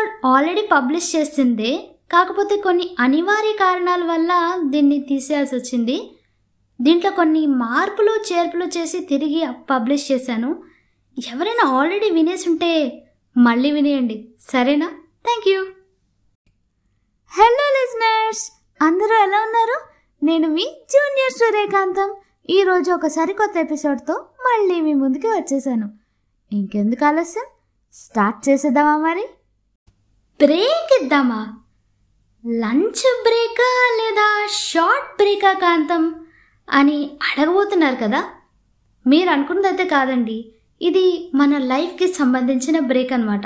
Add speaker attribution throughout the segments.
Speaker 1: Episode already publish చేసిందే. కాకపోతే కొన్ని అనివార్య కారణాల వల్ల దీన్ని తీసేయాల్సి వచ్చింది. దీంట్లో కొన్ని మార్పులు చేర్పులు చేసి తిరిగి పబ్లిష్ చేశాను. ఎవరైనా ఆల్రెడీ వినేసి ఉంటే మళ్ళీ వినేయండి. సరేనా? Thank you. హలో లిజనర్స్ అందరూ ఎలా ఉన్నారు? నేను మీ జూనియర్ సూర్యకాంతం. ఈరోజు ఒక సరికొత్త ఎపిసోడ్తో మళ్ళీ మీ ముందుకి వచ్చేసాను. ఇంకెందుకు ఆలస్యం? స్టార్ట్ చేసేద్దామా మరి? బ్రేక్ ఇద్దామా? లంచ్ బ్రేకా లేదా షార్ట్ బ్రేకా కాంతం? అని అడగబోతున్నారు కదా? మీరు అనుకున్నదైతే కాదండి. ఇది మన లైఫ్కి సంబంధించిన బ్రేక్ అనమాట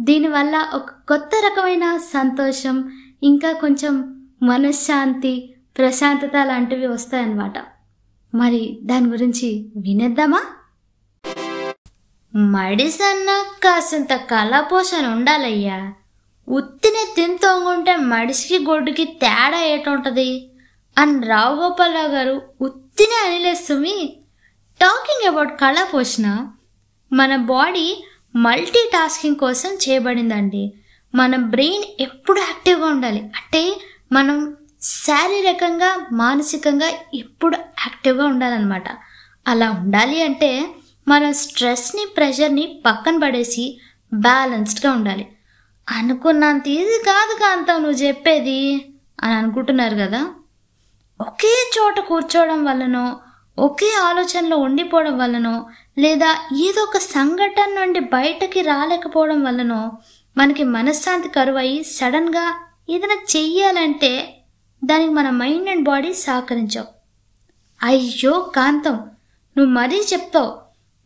Speaker 1: దీనివల్ల ఒక కొత్త రకమైన సంతోషం ఇంకా కొంచెం మనశ్శాంతి ప్రశాంతత లాంటివి వస్తాయన్నమాట. మరి దాని గురించి వినేద్దామా? మడిసన్న కాసింత కళాపోషణ ఉండాలయ్యా. ఉత్తిని తింతోంగుంటే మడిసికి గొడ్డుకి తేడా ఏటుంటది? అని రావు గోపాలరావు గారు ఉత్తినే అనిలేస్తుమి టాకింగ్ అబౌట్ కళాపోషణ మన బాడీ మల్టీ టాస్కింగ్ కోసం చేయబడిందండి. మన బ్రెయిన్ ఎప్పుడు యాక్టివ్గా ఉండాలి? అంటే మనం శారీరకంగా మానసికంగా ఎప్పుడు యాక్టివ్గా ఉండాలన్నమాట. అలా ఉండాలి అంటే మనం స్ట్రెస్ని ప్రెషర్ని పక్కన పడేసి బ్యాలెన్స్డ్గా ఉండాలి. అనుకున్నంత ఇది కాదు కాంతం నువ్వు చెప్పేది అని అనుకుంటున్నారు కదా. ఒకే చోట కూర్చోవడం వల్లనో ఒకే ఆలోచనలో ఉండిపోవడం వల్లనో లేదా ఏదో ఒక సంఘటన నుండి బయటకి రాలేకపోవడం వల్లనో మనకి మనశ్శాంతి కరువయి సడన్గా ఏదైనా చెయ్యాలంటే దానికి మన మైండ్ అండ్ బాడీ సహకరించావు. అయ్యో కాంతం నువ్వు మరీ చెప్తావు.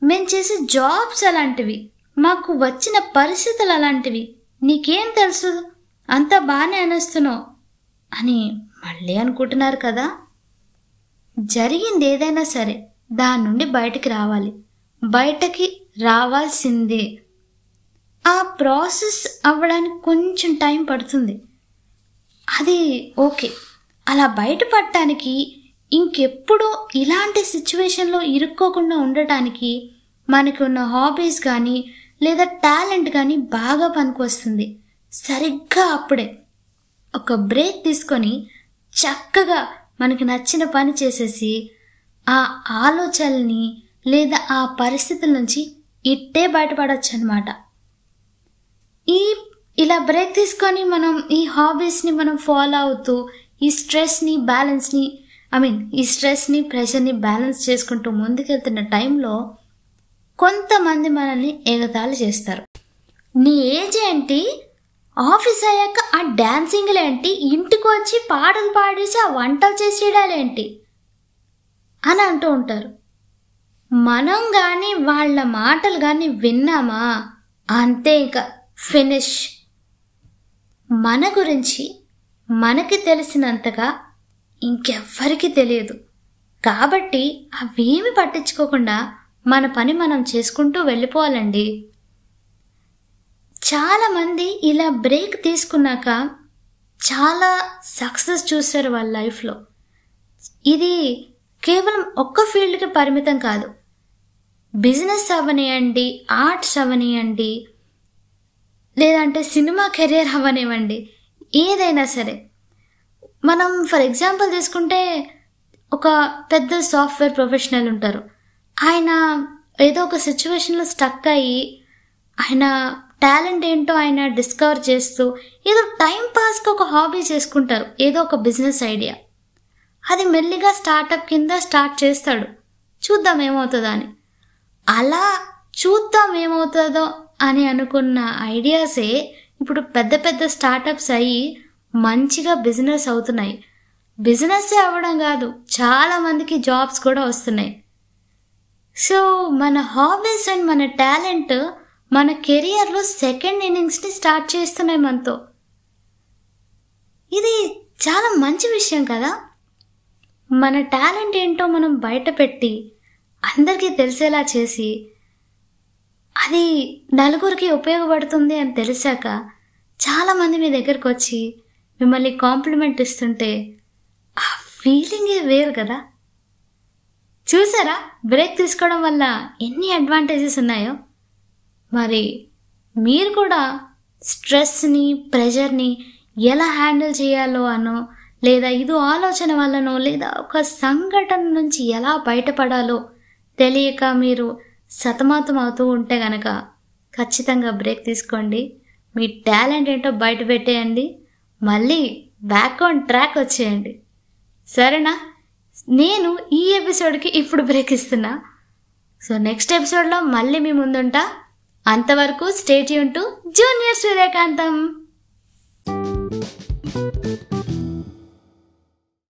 Speaker 1: మేము చేసే జాబ్స్ అలాంటివి మాకు వచ్చిన పరిస్థితులు అలాంటివి నీకేం తెలుసు? అంతా బాగానే అనేస్తున్నావు అని మళ్ళీ అనుకుంటున్నారు కదా? జరిగింది ఏదైనా సరే దాని నుండి బయటకి రావాలి. బయటకి రావాల్సిందే. ఆ ప్రాసెస్ అవ్వడానికి కొంచెం టైం పడుతుంది. అది ఓకే. అలా బయటపడటానికి ఇంకెప్పుడు ఇలాంటి సిచ్యువేషన్లో ఇరుక్కోకుండా ఉండటానికి మనకి ఉన్న హాబీస్ కానీ లేదా టాలెంట్ కానీ బాగా పనికొస్తుంది. సరిగ్గా అప్పుడే ఒక బ్రేక్ తీసుకొని చక్కగా మనకి నచ్చిన పని చేసేసి ఆ ఆలోచనల్ని లేదా ఆ పరిస్థితుల నుంచి ఇట్టే బయటపడచ్చు అనమాట ఈ ఇలా బ్రేక్ తీసుకొని మనం ఈ హాబీస్ని మనం ఫాలో అవుతూ ఈ స్ట్రెస్ని బ్యాలెన్స్ని ఐ మీన్ ఈ స్ట్రెస్ని ప్రెషర్ని బ్యాలెన్స్ చేసుకుంటూ ముందుకెళ్తున్న టైంలో కొంతమంది మనల్ని ఎగతాళి చేస్తారు. నీ ఏజ్ ఏంటి? ఆఫీస్ అయ్యాక ఆ డాన్సింగ్లు ఏంటి? ఇంటికి వచ్చి పాటలు పాడేసి ఆ వంటలు చేసేయడాలేంటి అని అంటూ ఉంటారు. మనం కానీ వాళ్ళ మాటలు కానీ విన్నామా? అంతే ఇక. ఫినిష్. మన గురించి మనకి తెలిసినంతగా ఇంకెవ్వరికి తెలియదు. కాబట్టి అవేమి పట్టించుకోకుండా మన పని మనం చేసుకుంటూ వెళ్ళిపోవాలండి. చాలామంది ఇలా బ్రేక్ తీసుకున్నాక చాలా సక్సెస్ చూశారు వాళ్ళ లైఫ్లో. ఇది కేవలం ఒక్క ఫీల్డ్కి పరిమితం కాదు. బిజినెస్ అవనివ్వండి ఆర్ట్స్ అవనివ్వండి లేదంటే సినిమా కెరియర్ అవనివ్వండి ఏదైనా సరే. మనం ఫర్ ఎగ్జాంపుల్ తీసుకుంటే ఒక పెద్ద సాఫ్ట్వేర్ ప్రొఫెషనల్ ఉంటారు. ఆయన ఏదో ఒక సిచ్యువేషన్లో స్టక్ అయ్యి ఆయన టాలెంట్ ఏంటో ఆయన డిస్కవర్ చేస్తూ ఏదో టైం పాస్కి ఒక హాబీ చేసుకుంటారు. ఏదో ఒక బిజినెస్ ఐడియా అది మెల్లిగా స్టార్టప్ కింద స్టార్ట్ చేస్తాడు. చూద్దాం ఏమవుతుందో అని. అలా చూద్దాం ఏమవుతుందో అని అనుకున్న ఐడియాసే ఇప్పుడు పెద్ద పెద్ద స్టార్టప్స్ అయ్యి మంచిగా బిజినెస్ అవుతున్నాయి. బిజినెస్ అవ్వడం కాదు చాలా మందికి జాబ్స్ కూడా వస్తున్నాయి. సో మన హాబీస్ అండ్ మన టాలెంట్ మన కెరియర్లో సెకండ్ ఇన్నింగ్స్ని స్టార్ట్ చేస్తున్నాయి మనతో. ఇది చాలా మంచి విషయం కదా? మన టాలెంట్ ఏంటో మనం బయటపెట్టి అందరికీ తెలిసేలా చేసి అది నలుగురికి ఉపయోగపడుతుంది అని తెలిసాక చాలామంది మీ దగ్గరకు వచ్చి మిమ్మల్ని కాంప్లిమెంట్ ఇస్తుంటే ఆ ఫీలింగే వేరు కదా? చూసారా? బ్రేక్ తీసుకోవడం వల్ల ఎన్ని అడ్వాంటేజెస్ ఉన్నాయో? మరి మీరు కూడా స్ట్రెస్ని ప్రెషర్ని ఎలా హ్యాండిల్ చేయాలో అనో లేదా ఇది ఆలోచన వల్లనో లేదా ఒక సంఘటన నుంచి ఎలా బయటపడాలో తెలియక మీరు సతమతం అవుతూ ఉంటే గనక ఖచ్చితంగా బ్రేక్ తీసుకోండి. మీ టాలెంట్ ఏంటో బయట పెట్టేయండి. మళ్ళీ బ్యాక్ ఆన్ ట్రాక్ వచ్చేయండి. సరేనా? నేను ఈ ఎపిసోడ్కి ఇప్పుడు బ్రేక్ ఇస్తున్నా. సో నెక్స్ట్ ఎపిసోడ్లో మళ్ళీ మీ ముందుంటా. అంతవరకు state Yoon to junior Suryakantham